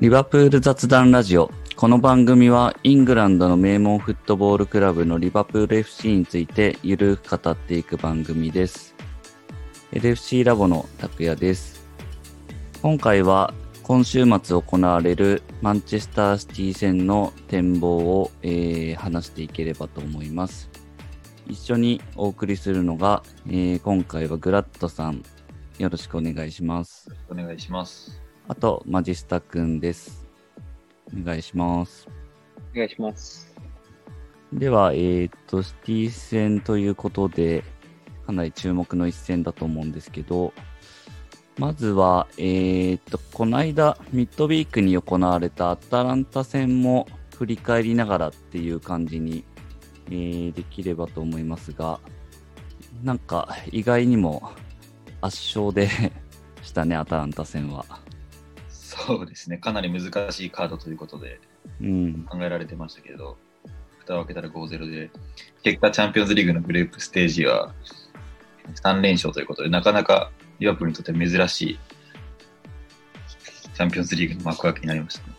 リバプール雑談ラジオ。この番組はイングランドの名門フットボールクラブのリバプール FC についてゆるく語っていく番組です。LFC ラボの拓也です。今回は今週末行われるマンチェスターシティ戦の展望を、えー話していければと思います。一緒にお送りするのが、えー今回はグラッドさん、よろしくお願いします。お願いします。あと、マジスタくんです。お願いします。お願いします。では、えっ、と、シティ戦ということで、かなり注目の一戦だと思うんですけど、まずは、えっ、と、この間、ミッドウィークに行われたアタランタ戦も振り返りながらっていう感じに、えーできればと思いますが、なんか、意外にも圧勝でしたね、アタランタ戦は。そうですね、かなり難しいカードということでうん。考えられてましたけど、蓋を開けたら5-0で、結果チャンピオンズリーグのグループステージは3連勝ということで、なかなかリバプールにとって珍しいチャンピオンズリーグの幕開けになりましたね。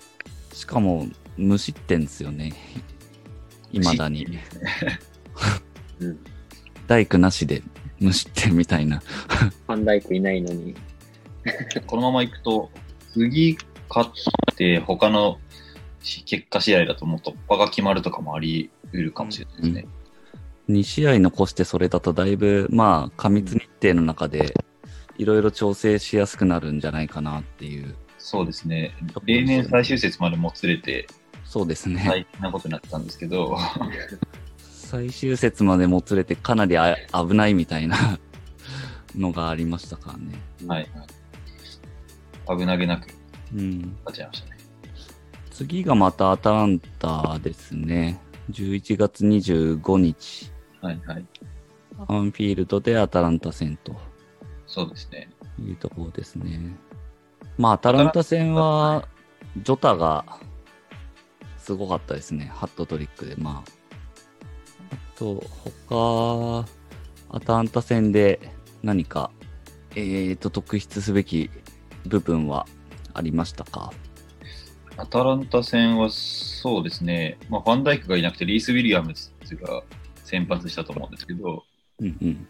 しかも、無失点ですよね。未だに。うん大工なしで無失点みたいな。ファンダイクいないのに。このままいくと、次勝って他の結果試合だともう突破が決まるとかもあり得るかもしれないですね。2試合残してそれだとだいぶ、まあ、過密日程の中で、いろいろ調整しやすくなるんじゃないかなっていう。そうですね。例年最終節までもつれてそうですね。大変なことになってたんですけど、最終節までもつれてかなりあ危ないみたいなのがありましたからね。はい。危なげなくうん。勝ちましたね。次がまたアタランタですね。11月25日、はいはい。アンフィールドでアタランタ戦と。そうですね。いうところですね。まあ、アタランタ戦は、ジョタがすごかったですね。ハットトリックで。まあ。あと、他、アタランタ戦で何か、えーと、特筆すべき部分はありましたか？アタランタ戦はそうですね、まあ、ファンダイクがいなくてリース・ウィリアムズが先発したと思うんですけど、うんうん。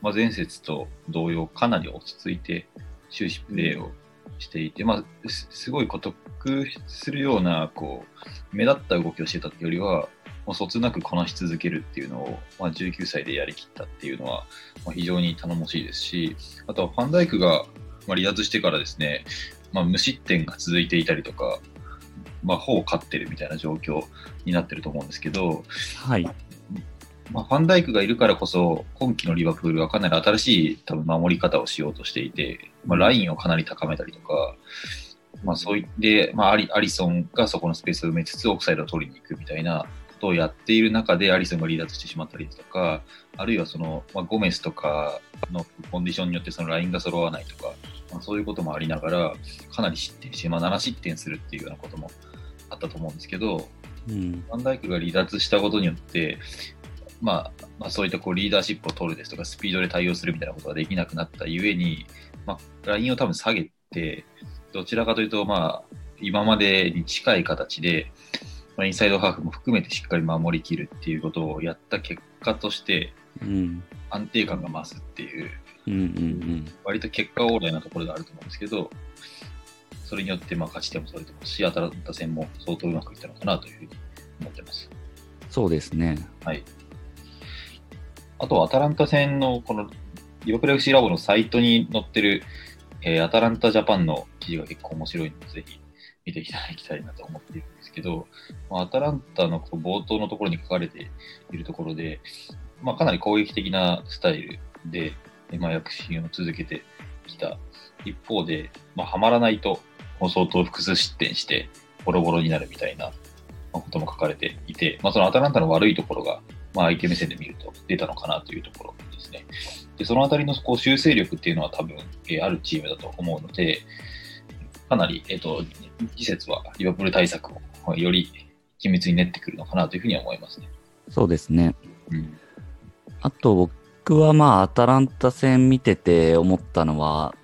まあ、前節と同様、かなり落ち着いて終始プレーをしていて、まあ、すすごいこう特筆するようなこう目立った動きをしてたよりは、もうそつなくこなし続けるっていうのを、まあ、19歳でやりきったっていうのは、まあ、非常に頼もしいですし、あとはファンダイクが、まあ、離脱してからですね、まあ、無失点が続いていたりとか、まあ、ほぼ勝ってるみたいな状況になってると思うんですけど、はい。まあ、ファンダイクがいるからこそ、今季のリバプールはかなり新しい多分守り方をしようとしていて、まあ、ラインをかなり高めたりとか、まあ、そういって、まあ、アリアリソンがそこのスペースを埋めつつ、オフサイドを取りに行くみたいなことをやっている中で、アリソンが離脱してしまったりとか、あるいはその、まあ、ゴメスとかのコンディションによってそのラインが揃わないとか、まあ、そういうこともありながら、かなり失点して、まあ、7失点するっていうようなこともあったと思うんですけど、うん。ファンダイクが離脱したことによって、まあ、まあ、そういったこうリーダーシップを取るですとか、スピードで対応するみたいなことができなくなったゆえに、まあ、ラインを多分下げて、どちらかというと、まあ、今までに近い形で、まあ、インサイドハーフも含めてしっかり守りきるっていうことをやった結果として、うん。安定感が増すっていう、うんうん割と結果オーライなところがあると思うんですけど、それによってまあ勝ち点も取れてますし、アタランタ戦も相当うまくいったのかなというふうに思ってます。うん。そうですね。はい。あと、アタランタ戦のこのリバプール FC ラボのサイトに載ってる、えーアタランタジャパンの記事が結構面白いので、ぜひ見ていただきたいなと思っているんですけど、まあ、アタランタの冒頭のところに書かれているところで、まあ、かなり攻撃的なスタイルで、えーまあ、躍進を続けてきた一方で、まあ、はまらないと、もう相当複数失点して、ボロボロになるみたいなまあことも書かれていて、まあ、そのアタランタの悪いところが、まあ、相手目線で見ると出たのかなというところですね。で、そのあたりのこう修正力っていうのは多分、えーあるチームだと思うので、かなり、えっ、と、次節はリバプール対策をまあより緊密に練ってくるのかなというふうには思いますね。そうですね。うん。あと僕はまあアタランタ戦見てて思ったのは、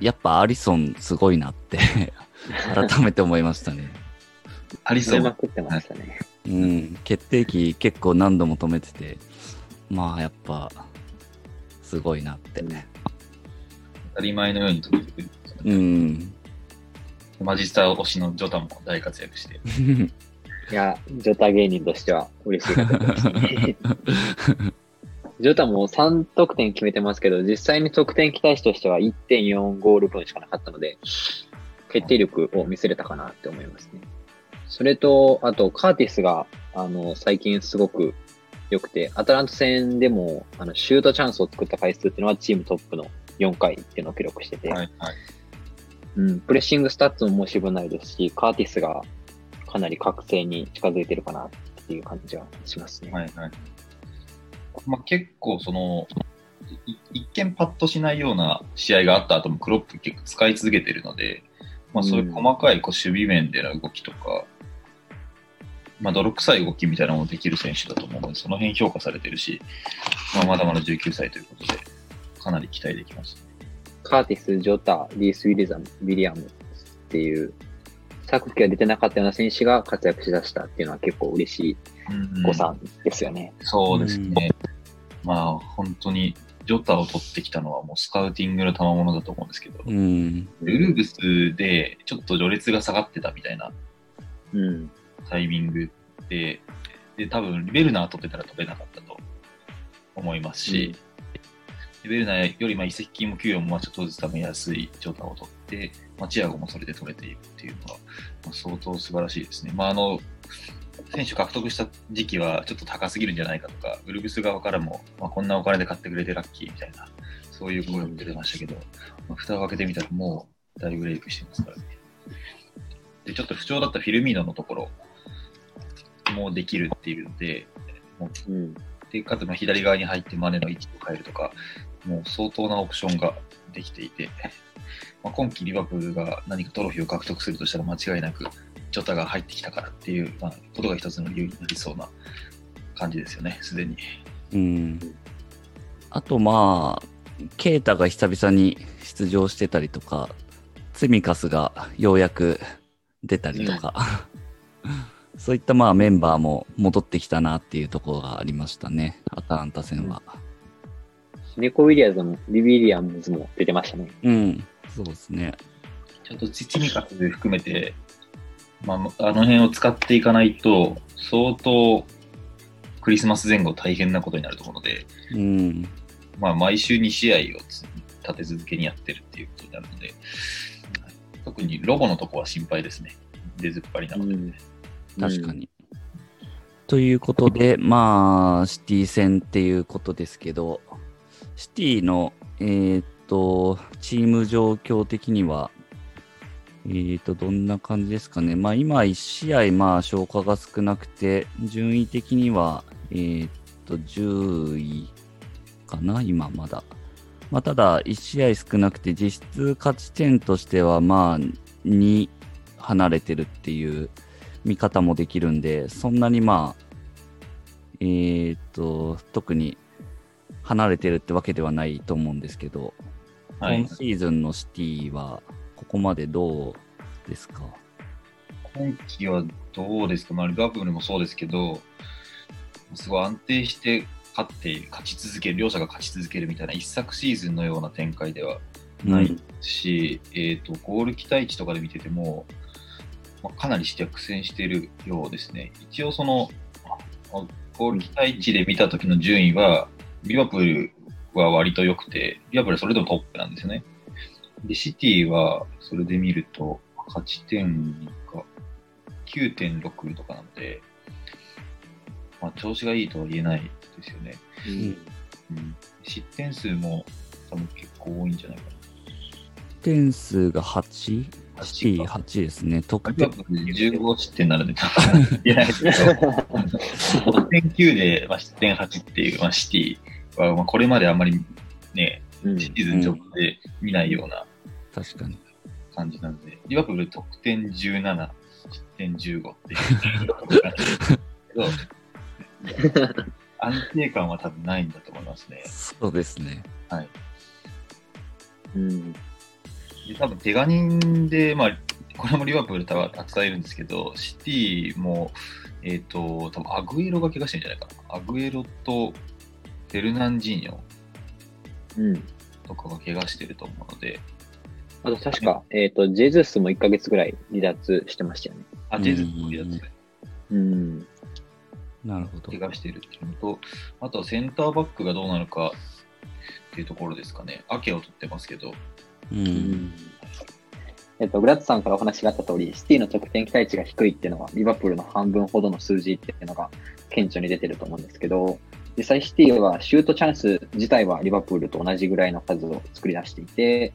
やっぱアリソンすごいなって 改めて思いましたね。ありそう。止めまくってましたね。うん、決定機結構何度も止めてて、まあやっぱ、すごいなって。当たり前のように飛びてくる。うん。マジスター推しのジョタも大活躍して。いや、ジョタ芸人としては嬉しいことですね。ジョタも3得点決めてますけど、実際に得点期待値としては1.4ゴール分しかなかったので、決定力を見せれたかなって思いますね。それと、あと、カーティスが、あの、最近すごく良くて、アタランタ戦でも、あの、シュートチャンスを作った回数っていうのはチームトップの4回っていうのを記録してて、はいはい。うん、プレッシングスタッツも申し分ないですし、カーティスがかなり覚醒に近づいてるかなっていう感じはしますね。はいはい。まあ、結構その、い一見パッとしないような試合があった後もクロップ結構使い続けてるので、まあ、そういう細かいこう守備面での動きとか、まあ、泥臭い動きみたいなのもできる選手だと思うので、その辺評価されてるし、まあ、まだまだ19歳ということで、かなり期待できます、ね。カーティス、ジョタ、リース・ウィリザム、ウィリアムっていう、昨季は出てなかったような選手が活躍しだしたっていうのは結構嬉しい誤算ですよね。そうですね。まあ、本当に、ジョタを取ってきたのはもうスカウティングの賜物だと思うんですけど、うん。ウルブスでちょっと序列が下がってたみたいなうん。タイミングで、で、多分、ベルナー取ってたら飛べなかったと思いますし、でベルナーよりまあ移籍金も給与もまあちょっとずつ多分安い状態を取って、まあ、チアゴもそれで取れているっていうのは、まあ、相当素晴らしいですね。まあ、あの、選手獲得した時期はちょっと高すぎるんじゃないかとか、ウルブス側からも、まあ、こんなお金で買ってくれてラッキーみたいな、そういう声も出てましたけど、まあ、蓋を開けてみたらもう大ブレイクしてますからね。で、ちょっと不調だったフィルミーノのところもできるっていうので、もううん。で、かつま左側に入ってマネの位置を変えるとか、もう相当なオプションができていて、まあ、今季リバプールが何かトロフィーを獲得するとしたら間違いなく、ジョタが入ってきたからっていう、まあ、ことが一つの理由になりそうな感じですよね、すでに。うん。あとまあ、ケイタが久々に出場してたりとか、ツミカスがようやく出たりとか、そういったまあメンバーも戻ってきたなっていうところがありましたね、アタランタ戦は。ネコ・ウィリアムズも、リビリアムズも出てましたね。うん、そうですね。ちゃんとチミカス含めて、まあ、あの辺を使っていかないと、相当クリスマス前後大変なことになると思うので、うん、まあ、毎週2試合をつ立て続けにやってるっていうことになるので、特にロボのとこは心配ですね。出ずっぱりなので。うん確かに。ということで、まあ、シティ戦っていうことですけど、シティの、えーっと、チーム状況的には、えーっと、どんな感じですかね。まあ、今、1試合、まあ、消化が少なくて、順位的には、えーっと、10位かな、今、まだ。まあ、ただ、1試合少なくて、実質勝ち点としては、まあ、2離れてるっていう見方もできるんで、そんなにまあ、えーっと、特に離れてるってわけではないと思うんですけど、はい今。シーズンのシティは、ここまでどうですか？今季はどうですか、まあ、リバプールもそうですけど、すごい安定して勝っている、勝ち続ける、両者が勝ち続けるみたいな一昨シーズンのような展開ではないし、えっ、と、ゴール期待値とかで見てても、まあ、かなりして苦戦しているようですね。一応その、ゴール期待値で見た時の順位は、リバプールは割と良くて、リバプールはそれでもトップなんですよね。で、シティはそれで見ると、勝ち点が9.6とかなので、まあ、調子がいいとは言えないですよね。うんうん、失点数も多分結構多いんじゃないかな。点数が 8? シティ8ですね。得点リバプール15失点なので、多分言えないですけど、得点9で、まあ、失点8っていう、まあ、シティは、まあ、これまであんまりね、うんシーズン直で見ないような確かに。感じなので、リバプール得点17、失点15っていう。けど安定感は多分ないんだと思いますね。そうですね。はい。うん。で多分、怪我人で、まあ、これもリバプールたたくさんいるんですけど、シティも、えっ、と、多分アグエロが怪我してるんじゃないかな。アグエロとフェルナンジーニョうん。とかが怪我してると思うので、あと確か、えっ、と、ジェズスも1ヶ月ぐらい離脱してましたよね。あ、ジェズもやつうん。なるほど怪。我してるっていうのと、あとはセンターバックがどうなのかっていうところですかね。アケを取ってますけど、うん。えっと、グラッツさんからお話があった通り、シティの得点期待値が低いっていうのは、リバプールの半分ほどの数字っていうのが顕著に出てると思うんですけど、実際シティはシュートチャンス自体はリバプールと同じぐらいの数を作り出していて、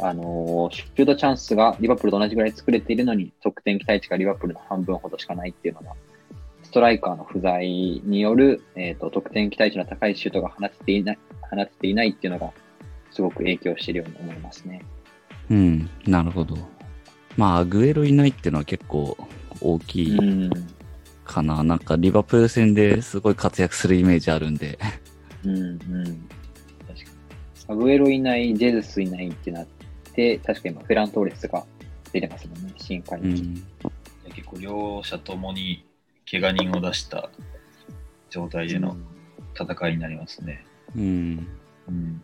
あのーシュートチャンスがリバプールと同じぐらい作れているのに、得点期待値がリバプールの半分ほどしかないっていうのが、ストライカーの不在による、えっと得点期待値の高いシュートが放てていない放てていないっていうのが、すごく影響しているように思いますね。うん。なるほど。まあ、アグエロいないっていうのは結構大きいうんかな。なんか、リバプール戦ですごい活躍するイメージあるんで。うんうん。確かに。アグエロいない、ジェズスいないってなって、確か今、フェラントーレスが出てますもんね、新加入。うん。結構両者ともに怪我人を出した状態での戦いになりますね。うん。うん、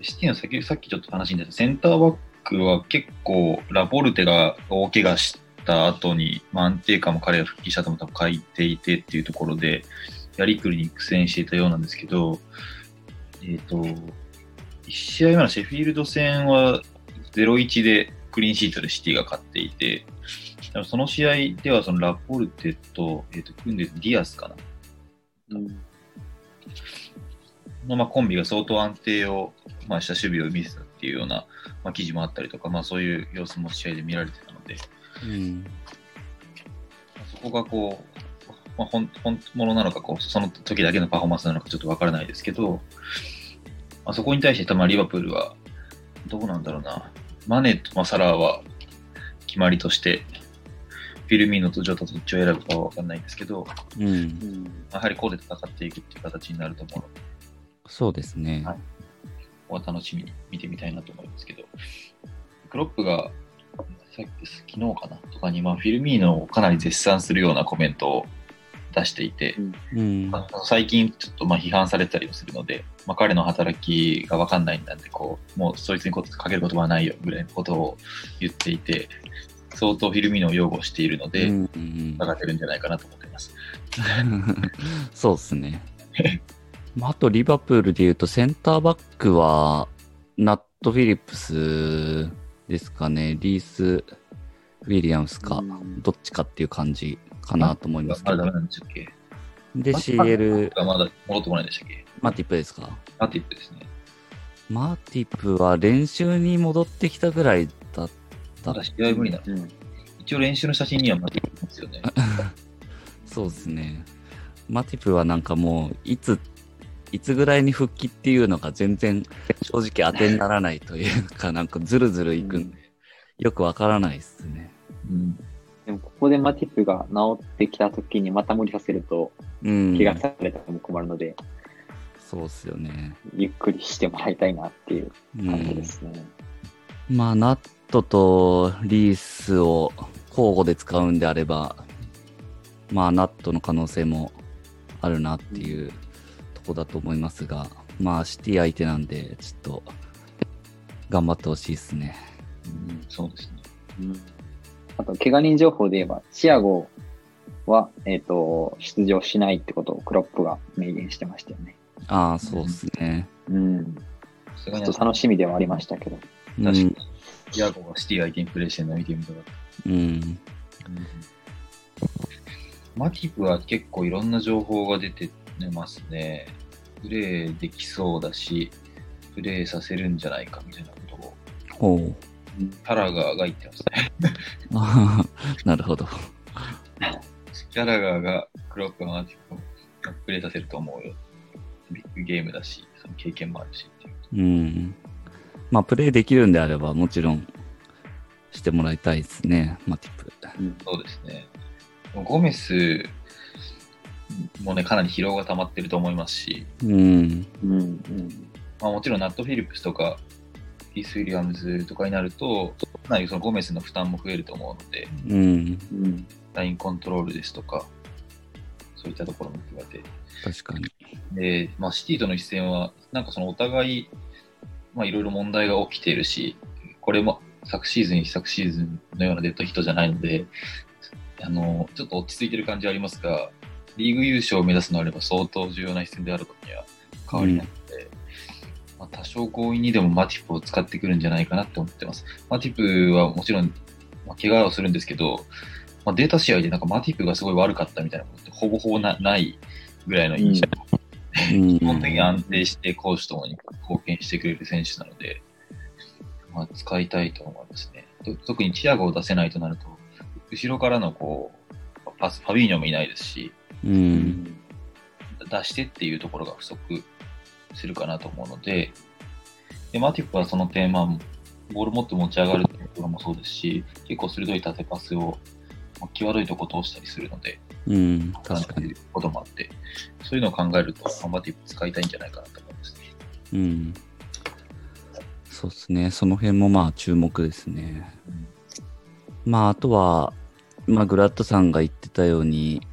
シティの先さっきちょっと話に出たセンターバックは結構ラポルテが大怪我した後に、まあ、安定感も彼が復帰したとも多分書いていてっていうところでやりくりに苦戦していたようなんですけど、えっ、と、1試合目のシェフィールド戦は0-1でクリーンシートでシティが勝っていて、でもその試合ではそのラポルテと,、えー、と組んでるディアスかな。うん。の、まあ、コンビが相当安定を、まあ、した守備を見せたっていうような、まあ、記事もあったりとか、まあ、そういう様子も試合で見られてたので、うん。そこがこう、まあ、本本物なのかこう、その時だけのパフォーマンスなのかちょっとわからないですけど、まあ、そこに対して、まあ、リバプールは、どうなんだろうな、マネと、まあ、サラーは決まりとして、フィルミーノとジョタどっちを選ぶかはわかんないんですけど、うん。うん。やはりこうで戦っていくっていう形になると思うので、そうですね。はい。ここは楽しみに見てみたいなと思いますけど、クロップがさっき昨日かなとかに、まあ、フィルミーノをかなり絶賛するようなコメントを出していて、うん。まあ最近ちょっとまあ批判されたりもするので、まあ、彼の働きが分かんないんだんでこう、もうそいつにかける言葉はないよぐらいのことを言っていて、相当フィルミーノを擁護しているので、上がってるんじゃないかなと思っています。そうですね。まあ、あと、リバプールで言うと、センターバックは、ナット・フィリップスですかね。リース・ウィリアムスか、うんどっちかっていう感じかなと思いますけどまだダメ。なんでしたっけ？で、CL、がまだ戻ってこないんでしたっけ？マティップですか？マティップですね。マティップは練習に戻ってきたぐらいだったまだ試合無理なの？うん一応練習の写真にはマティップいますよね。そうですね。マティプはなんかもう、いつ、いつぐらいに復帰っていうのが全然正直当てにならないというか、なんかずるずるいくんで、よくわからないですね。うん。でもここでマティップが治ってきた時にまた無理させると、うん。怪我されたらも困るので、そうっすよね。ゆっくりしてもらいたいなっていううん感じで。すね。まあ、ナットとリースを交互で使うんであれば、まあ、ナットの可能性もあるなっていうとこだと思いますが、まあ、シティ相手なんで、ちょっと、頑張ってほしいですね。うん、そうですね。うんあと、怪我人情報で言えば、チアゴは、えっ、と、出場しないってことをクロップが明言してましたよね。ああ、そうっすね。うん。ちょっと楽しみではありましたけど。うん。確かにヤゴがシティ相手にプレーしてるのを見てみたかった。うん。マティプは結構いろんな情報が出てますね。プレーできそうだし、プレーさせるんじゃないかみたいなことを、ほう。タラガーが言ってますね。あ ーなるほど。ギャラガーがクロップのマティプをプレーさせると思うよ。ビッグゲームだし、その経験もあるしっていう。うん。まあ、プレイできるんであれば、もちろん、してもらいたいですね、マティプ。そうですね。ゴメスもね、かなり疲労が溜まってると思いますし、うん。うん。うん。まあ、もちろんナット・フィリップスとか、リース・ウィリアムズとかになると、かなりそのゴメスの負担も増えると思うので、うん。うん。ラインコントロールですとか、そういったところも含めて。確かに。で、まあ、シティとの一戦は、なんかそのお互い、まあ、いろいろ問題が起きているし、これも昨シーズン、昨シーズンのようなデッドヒットじゃないので、あの、ちょっと落ち着いてる感じはありますが、リーグ優勝を目指すのであれば相当重要な一戦であることには変わりないので、まあ、多少強引にでもマティプを使ってくるんじゃないかなって思ってます。マティプはもちろん、まあ、怪我をするんですけど、まあ、データ試合でなんかマティプがすごい悪かったみたいなことってほぼほぼなないぐらいの印象うん。基本的に安定して攻守ともに貢献してくれる選手なので、まあ、使いたいと思いますね。と特にチアゴを出せないとなると、後ろからのこう、パス、ファビーニョもいないですし、うん。出してっていうところが不足するかなと思うので、でマティックはその点、まあ、ボール持って持ち上がるところもそうですし、結構鋭い縦パスを、まあ際どいとこ通したりするので、うん。確かに。こともあって、そういうのを考えると、まあマティック使いたいんじゃないかなと思いますね。うん。そうですね。その辺もまあ注目ですね。まああとは、まあグラッドさんが言ってたように、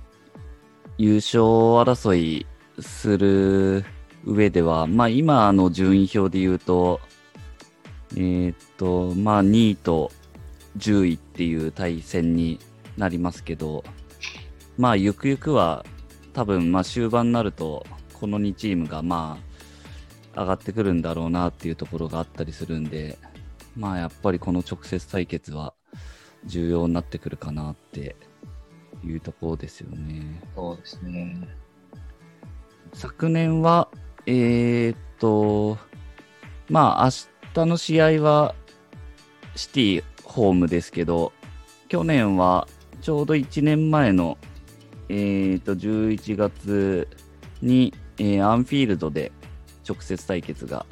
優勝争いする上では、まあ今の順位表で言うと、えーっと、まあ2位と10位っていう対戦になりますけど、まあゆくゆくは多分まあ終盤になると、この2チームがまあ上がってくるんだろうなっていうところがあったりするんで、まあやっぱりこの直接対決は重要になってくるかなっていうところですよね。そうですね。昨年は、えーっと、まあ明日の試合はシティホームですけど、去年はちょうど1年前の、えーっと11月に、えーアンフィールドで直接対決が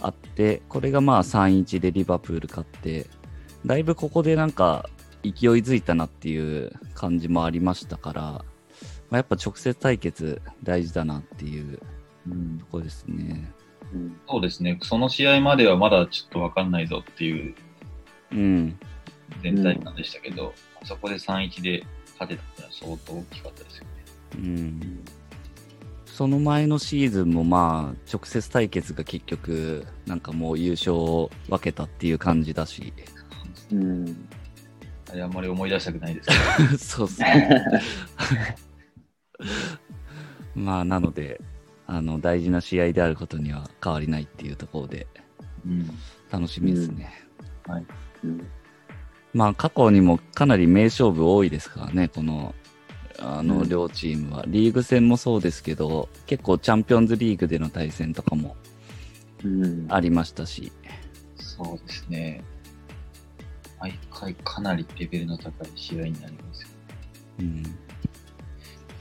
あって、これがまあ3-1でリバプール勝って、だいぶここでなんか勢いづいたなっていう感じもありましたから、まあ、やっぱ直接対決大事だなっていうところですね。うん。そうですね。その試合まではまだちょっとわかんないぞっていううん。全体感でしたけど、そこで3-1で勝てたっていうのは相当大きかったですよね。うん。その前のシーズンもまあ、直接対決が結局、なんかもう優勝を分けたっていう感じだし。うん。あれあんまり思い出したくないですけど、そうっすね。まあ、なので、あの、大事な試合であることには変わりないっていうところで、うん。楽しみですね。うん。まあ、過去にもかなり名勝負多いですからね、この、あの、うん両チームは。リーグ戦もそうですけど、結構チャンピオンズリーグでの対戦とかもうん。ありましたし。そうですね。毎回かなりレベルの高い試合になりますよ。うん。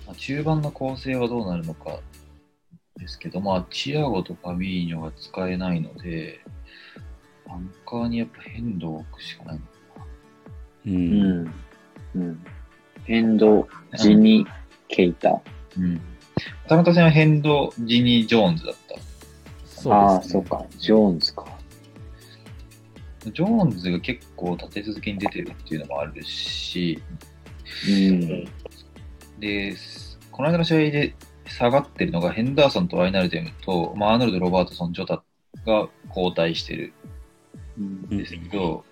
まあ、中盤の構成はどうなるのかですけど、まあ、チアゴとファビーニョが使えないので、アンカーにやっぱ変動を置くしかないのかう。うんん。うん。変動、ジニ、ケイタ。な。うん。田中戦は変動、ジニー・ジョーンズだった？ああ、ですねそうか。ジョーンズか。ジョーンズが結構立て続けに出てるっていうのもあるし、うん。で、この間の試合で下がってるのがヘンダーソンとワイナルデムと、まあ、アーノルド、ロバートソン、ジョタが交代してるうんんですけど、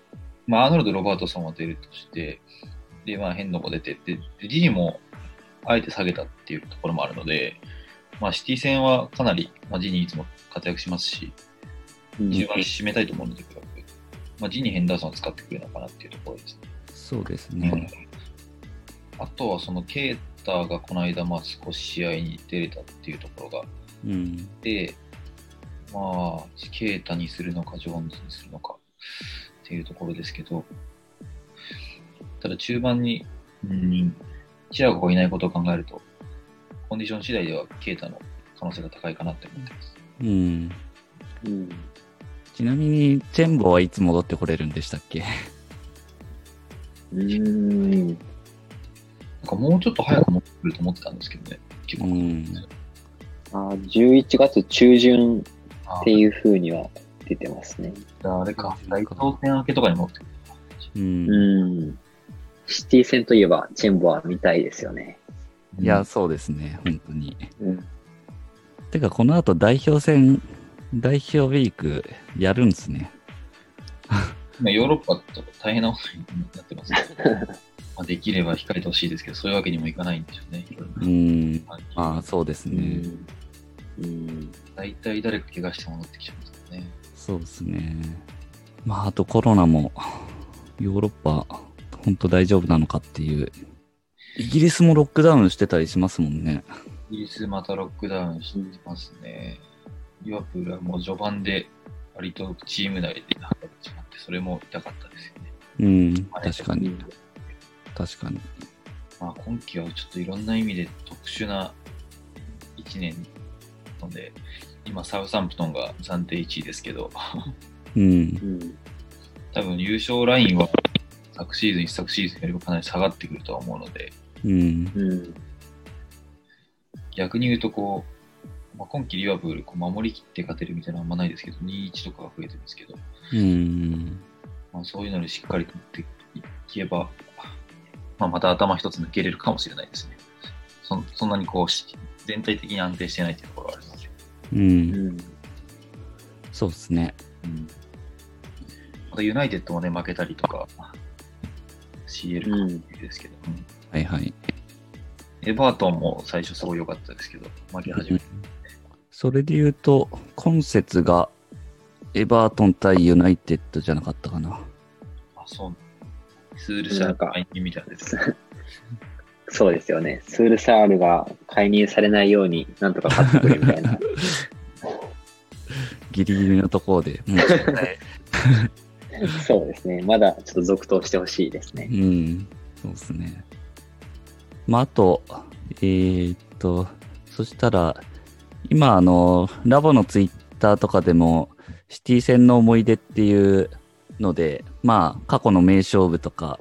まあ、アーノルド、ロバートソンは出るとして、で、まあ、ヘンドも出てって、でジニもあえて下げたっていうところもあるので、まあ、シティ戦はかなり、まあ、ジニいつも活躍しますし、うん中盤締めたいと思うので、まあ、ジニ、ヘンダーソンを使ってくるのかなっていうところですね。そうですね。あとはそのケータがこの間まあ少し試合に出れたっていうところがうん。で、まあ、ケータにするのか、ジョーンズにするのかっていうところですけど、ただ中盤に、うん、チアゴがいないことを考えると、コンディション次第ではケータの可能性が高いかなって思ってます。うん。うん。ちなみに、チェンボはいつ戻ってこれるんでしたっけ？うん。かもうちょっと早く持ってくると思ってたんですけどね。結構うん。あー11月中旬っていう風には出てますね。あれか、大東戦明けとかに持ってくる。うん。うん。シティ戦といえば、チェンボは見たいですよね。いや、そうですね、本当に。うん。てか、この後代表戦、代表ウィークやるんですね。今、ヨーロッパと大変なことになってますけど、まあ、できれば控えてほしいですけど、そういうわけにもいかないんでしょうね。うん。ままあ、そうですうね。ん。うん。大体誰か怪我して戻ってきちゃうんですよね。そうですね。まあ、あとコロナも、ヨーロッパ、本当大丈夫なのかっていう。イギリスもロックダウンしてたりしますもんね。イギリスまたロックダウンしてますね。リバプールはもう序盤で割とチーム内で離れてしまって、それも痛かったですよね。うん、確かに、確かに。まあ、今季はちょっといろんな意味で特殊な1年なので、今サウサンプトンが暫定1位ですけど、うんう、ん。多分優勝ラインは昨シーズン、一昨シーズンよりもかなり下がってくるとは思うので、うん、うん。逆に言うとこう、まあ、今季リバプールこう守りきって勝てるみたいなのはあんまないですけど、2-1とかが増えてるんですけど、うん、まあ、そういうのにしっかりとっていけば、まあ、また頭一つ抜けれるかもしれないですね。そそんなにこうし全体的に安定してないっていうところはあるので。う、うんん。そうですね。うんまたユナイテッドもね、負けたりとか、CL かうんですけど、うんはいはい。エバートンも最初すごい良かったですけど、負け始めて、それで言うと、今節がエバートン対ユナイテッドじゃなかったかな。あ、そう。スールシャー解任みたいなですね。そうですよね。スールサールが介入されないように、なんとか勝ってくれみたいな。ギリギリのところで。も うそうですね。まだちょっと続投してほしいですね。うん、そうですね。まあ、あと、えーっと、そしたら、今、あの、ラボのツイッターとかでも、シティ戦の思い出っていうので、まあ、過去の名勝負とか、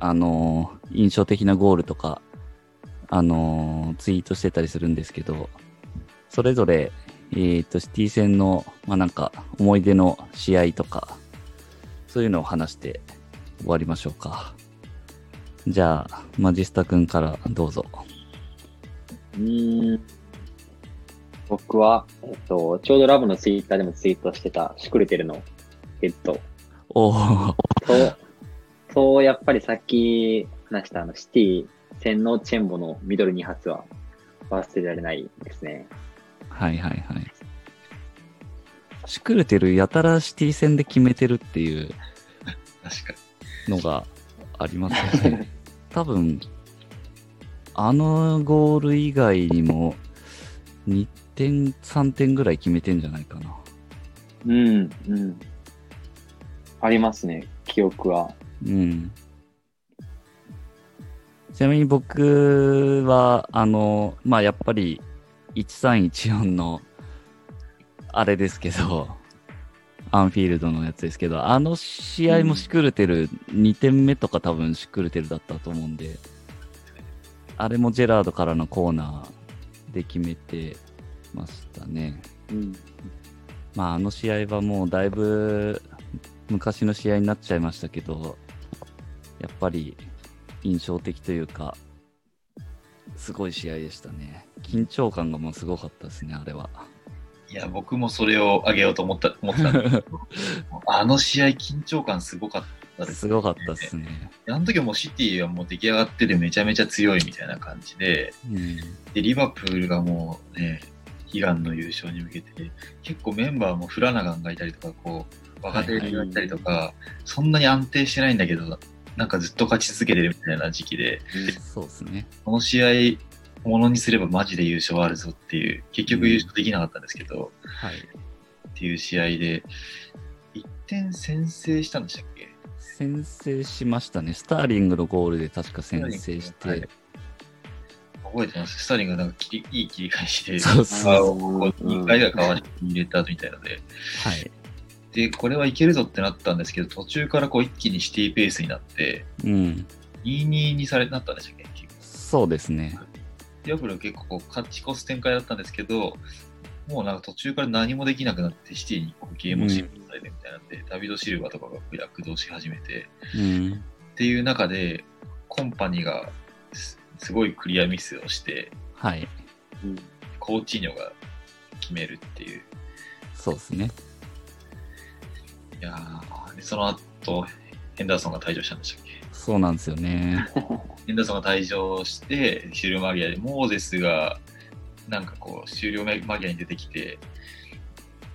あの、印象的なゴールとか、あの、ツイートしてたりするんですけど、それぞれ、えーっと、シティ戦の、まあなんか、思い出の試合とか、そういうのを話して終わりましょうか。じゃあ、マジスタ君からどうぞ。うん。僕は、えっと、ちょうどラボのツイッターでもツイートしてたシュクルテルのヘッドおー、と、と、やっぱりさっき話したあのシティ戦のチェンボのミドル2発は忘れられないですね。はいはいはい。シュクルテルやたらシティ戦で決めてるっていう確かのがありますよね。多分、あのゴール以外にも2点、3点ぐらい決めてんじゃないかな。うん、うん。ありますね、記憶は。うん。ちなみに僕は、あの、まあ、やっぱり、1314の、あれですけど、アンフィールドのやつですけど、あの試合もシクルテル、2点目とか多分シクルテルだったと思うんで、あれもジェラードからのコーナーで決めてましたね。うん。まあ、あの試合はもうだいぶ昔の試合になっちゃいましたけど、やっぱり印象的というか、すごい試合でしたね。緊張感がもうすごかったですね、あれは。いや、僕もそれをあげようと思った、思ってたんですけど、あの試合緊張感すごかったです。すごかったですね。あの時はもうシティはもう出来上がっててめちゃめちゃ強いみたいな感じで、うん。で、リバプールがもうね、悲願の優勝に向けて、結構メンバーもフラナガンがいたりとか、こう、若手がいたりとか、そんなに安定してないんだけど、なんかずっと勝ち続けてるみたいな時期で、そうですね。この試合、ものにすればマジで優勝あるぞっていう、結局優勝できなかったんですけど、はい。っていう試合で、1点先制したんでしたっけ？先制しましたね。スターリングのゴールで確か先制して、はい覚えてます？スターリングがなんか切りいい切り返しで、そうそうあをこう2回が代わりに入れたみたいので、はい。で、これはいけるぞってなったんですけど、途中からこう一気にシティペースになって、うん。2-2にされなったんでしたっけ？結構そうですね。リアフルは結構こう勝ち越す展開だったんですけど、もうなんか途中から何もできなくなって、シティにこゲームをシフトされてみたいなんで、ダビド・シルバーとかが躍動し始めて、うん。っていう中で、コンパニーがすすごいクリアミスをして、はい。うんコーチーニョが決めるっていう。そうですね。いやその後、ヘンダーソンが退場したんでしたっけ？そうなんですよね。ヘンダーソンが退場して、終了間際で、モーゼスが、なんかこう、終了間際に出てきて、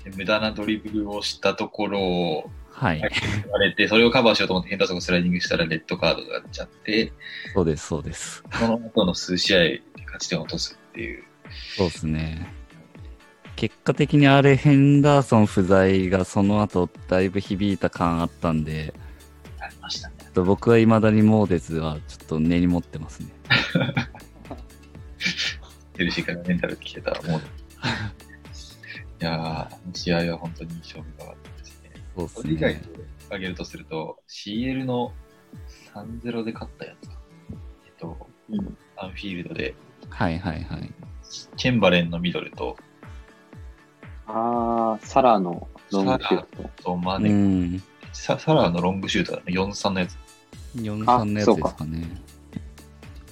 で無駄なドリブルをしたところをはい。言われて、それをカバーしようと思ってヘンダーソンがスライディングしたらレッドカードがやっちゃって、そうです、そうです。その後の数試合で勝ち点を落とすっていう。そうですね。結果的にあれ、ヘンダーソン不在がその後だいぶ響いた感あったんで、ありましたね。僕は未だにモーデズはちょっと根に持ってますね。ヘルシーからメンタル来てたらもう。いやー、試合は本当に印象深かったですね。そうですそれ以外。挙げるとすると、CL の3-0で勝ったやつか。えっと、うんアンフィールドで、はいはいはい。チェンバレンのミドルと、ああ、サラーのロングシュート。うとマネ、ん。ササラーのロングシュートだね、4-3のやつ。4-3のやつですかね。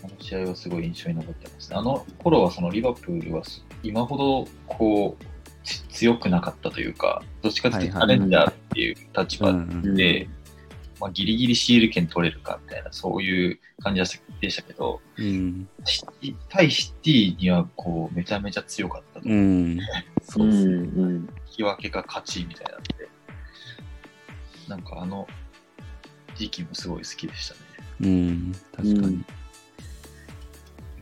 あの試合はすごい印象に残ってますね。あの頃はそのリバプールはす今ほどこうち強くなかったというか、どっちかというとチャレンジャーっていう立場うんで、まあ、ギリギリ CL 権取れるかみたいな、そういう感じでしたけど、うん。対シティにはこうめちゃめちゃ強かったと。うん。そうですね。うん引き分けが勝ちみたいなんで、なんかあの時期もすごい好きでしたね。うん。確かに。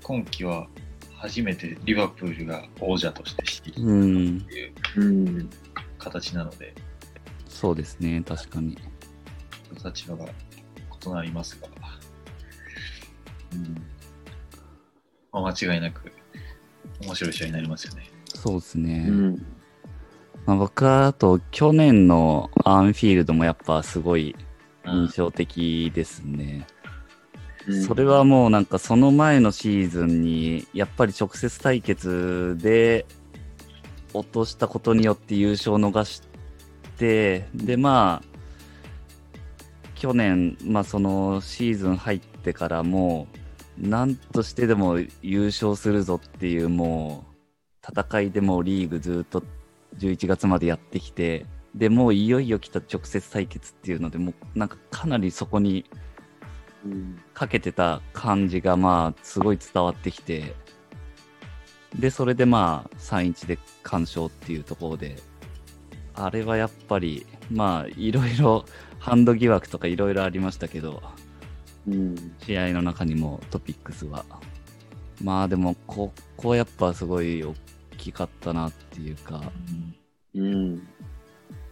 今季は初めてリバプールが王者としてシティうにん。っていううん。形なので、そうですね。確かに。立場が異なりますが、うんまあ、間違いなく面白い試合になりますよね。そうですね。うん。まあ、僕はあと去年のアンフィールドもやっぱすごい印象的ですね。それはもうなんかその前のシーズンにやっぱり直接対決で落としたことによって優勝を逃して、でまあ、去年、まあそのシーズン入ってからもう、なんとしてでも優勝するぞっていうもう、戦いでもリーグずっと11月までやってきて、でもういよいよ来た直接対決っていうので、もうなんかかなりそこに。かけてた感じがまあすごい伝わってきてでそれでまあ3-1で完勝っていうところであれはやっぱりまあいろいろハンド疑惑とかいろいろありましたけどうん。試合の中にもトピックスはまあでもここはやっぱすごい大きかったなっていうかうんうん。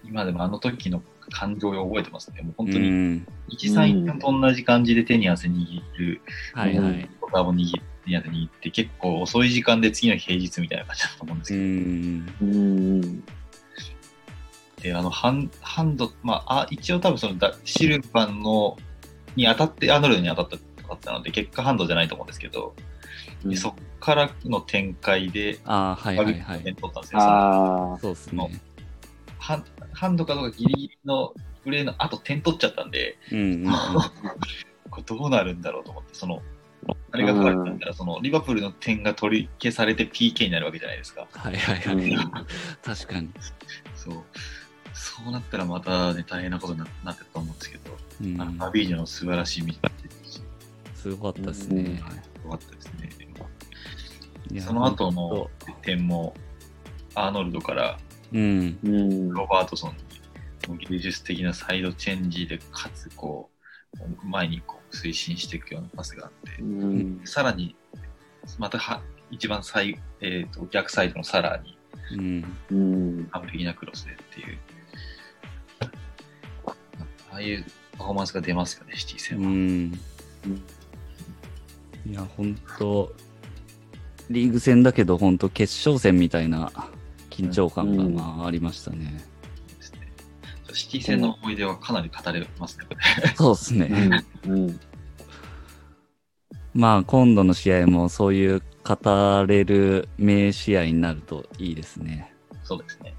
今でもあの時の感情を覚えてますね。もう本当うにん1、3、4と同じ感じで手に汗握る、はいはいボタンを握手に汗握って結構遅い時間で次の日平日みたいな感じだと思うんですうけど、んうん。で、あの、ハンハンド、まあ、あ一応多分そのダシルバンの、に当たって、アーノルドに当たったったので、結果ハンドじゃないと思うんですけど、でそっからの展開で、ああはいはいはい点取ったんですよ。そのああ。そうですねハンハンドかどうかギリギリのプレーの後点取っちゃったんで、うんうんうん これどうなるんだろうと思って、その、あれが書かれてたんだら、その、リバプールの点が取り消されて PK になるわけじゃないですか。はいはいはい確かにそう。そうなったらまたね、大変なことにななってたと思うんですけど、うんあのファビージョの素晴らしい見たし、すごかったですね。よかったですね。その後のと点も、アーノルドからうん。うん。ロバートソンに、技術的なサイドチェンジで、かつこう、前にこう推進していくようなパスがあって、うん。さらに、または一番サイ、えー、と逆サイドのサラーにうん。うん。完璧なクロスでっていう、ああいうパフォーマンスが出ますよね、シティう戦は。ん。いや、本当リーグ戦だけど、本当決勝戦みたいな緊張感が、うんまあ、ありましたね。シティ戦の思い出はかなり語れますね。そうですね。うん。まあ、今度の試合もそういう語れる名試合になるといいですね。そうですね。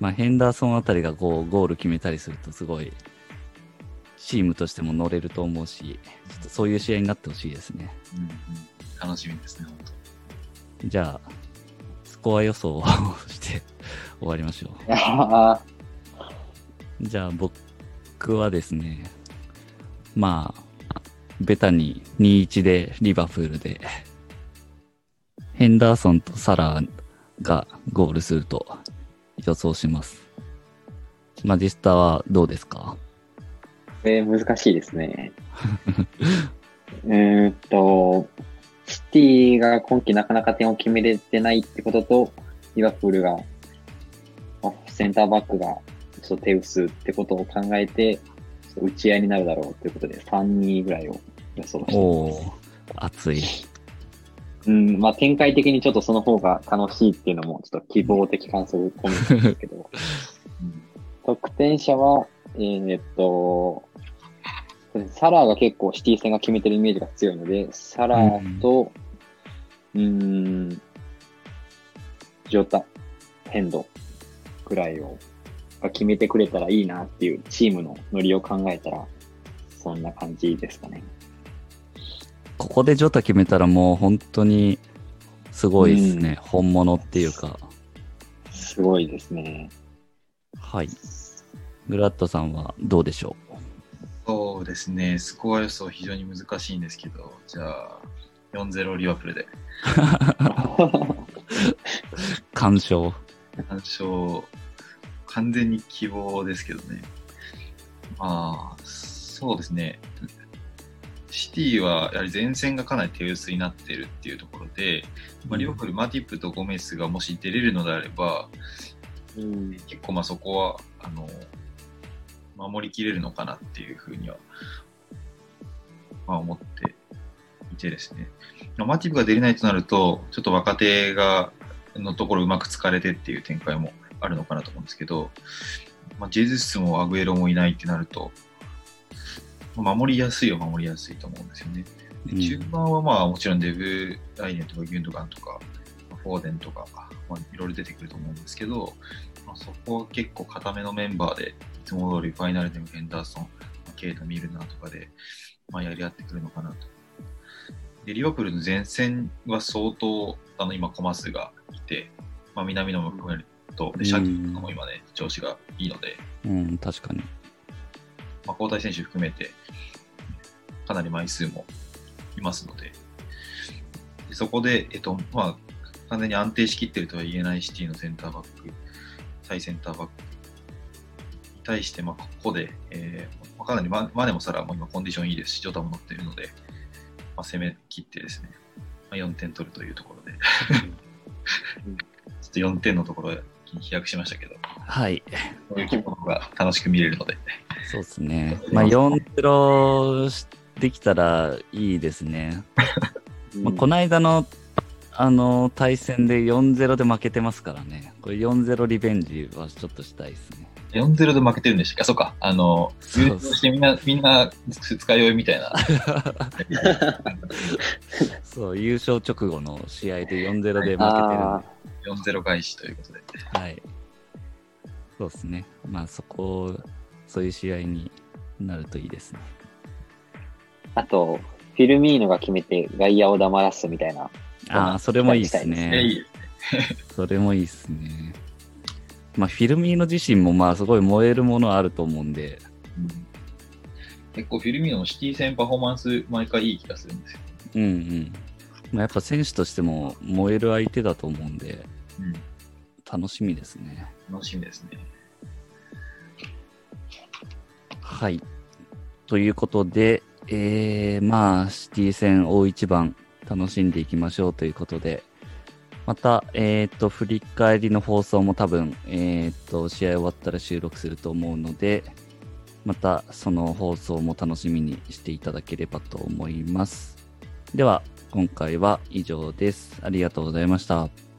まあ、ヘンダーソンあたりがこうゴール決めたりするとすごいチームとしても乗れると思うし、ちょっとそういう試合になってほしいですね。うんうん、楽しみですね、本当。じゃあ、スコア予想をして終わりましょあう。じゃあ僕はですね、まあ、ベタに2-1でリバプールで、ヘンダーソンとサラがゴールすると予想します。マジスタはどうですか？これ難しいですね。うーんと、シティが今季なかなか点を決めれてないってことと、リバプールが、まあセンターバックがちょっと手薄ってことを考えて、打ち合いになるだろうということで、3-2ぐらいを予想していおます。お熱い。うん、まあ展開的にちょっとその方が楽しいっていうのも、ちょっと希望的観測込みなんですけど、うん得点者は、えーっと、サラーが結構シティ戦が決めてるイメージが強いので、サラーと、うーん、ジョタ、ヘンドぐらいをが決めてくれたらいいなっていうチームのノリを考えたら、そんな感じですかね。ここでジョタ決めたらもう本当にすごいですね。本物っていうか。すごいですね。はい。グラッドさんはどうでしょそうですね、スコア予想非常に難しいんですけど、じゃあ、4-0リバプールで。う 干渉。単勝、完全に希望ですけどね。まあ、そうですね。シティはやはり前線がかなり手薄になっているっていうところで、まあ、リバプール、マティップとゴメスがもし出れるのであれば、うん結構まあそこはあの守りきれるのかなっていうふうには、まあ、思っていてですね。まあマティブが出れないとなると、ちょっと若手がのところうまく疲れてっていう展開もあるのかなと思うんですけど、まあ、ジェズスもアグエロもいないってなると、まあ守りやすいは守りやすいと思うんですよね。でうん中盤はまあもちろんデブ・ライネとかギュンドガンとか、フォーデンとか、まあ、いろいろ出てくると思うんですけど、まあ、そこは結構固めのメンバーで、いつも通りファイナルでもヘンダーソン、まあケイト・ミルナーとかで、まあ、やり合ってくるのかなと。で、リバプールの前線は相当、あの、今、コマ数がいて、まあ、南野も含めると、で、シャキとかも今ね、調子がいいので、うん、確かに。まあ、交代選手含めて、かなり枚数もいますので、でそこで、えっと、まあ、完全に安定しきってるとは言えないシティのセンターバック、対センターバックに対して、まあ、ここで、えーまあかなりママネもサラも今コンディションいいですし、ジョタも乗っているので、まあ、攻め切ってですね、まあ、4点取るというところで、ちょっと4点のところに飛躍しましたけど、はい。こういう規模が楽しく見れるので、そうですね。まあ、4-0できたらいいですね。まあ、この間の、あの、対戦で4-0で負けてますからね。これ4-0リベンジはちょっとしたいですね。4-0で負けてるんでしたっけ？あ、そうか。あの、優勝してみんな、みんな二日酔いみたいな。そう、優勝直後の試合で4-0で負けてるんで。あは4-0返しということで。い。そうですね。まあ、そこ、そういう試合になるといいですね。あと、フィルミーノが決めて外野を黙らすみたいな。ああ、それもいいですえいね。いそれもいいですね。まあ、フィルミーノ自身もまあ、すごい燃えるものはあると思うんで、うん結構フィルミーノのシティ戦パフォーマンス毎回いい気がするんですよ。うんうん。まあ、やっぱ選手としても燃える相手だと思うんで、うん。楽しみですね。楽しみですね。はい。ということで、えー、まあ、シティ戦大一番楽しんでいきましょうということで、また、えっ、と、振り返りの放送も多分、えっ、と、試合終わったら収録すると思うので、またその放送も楽しみにしていただければと思います。では、今回は以上です。ありがとうございました。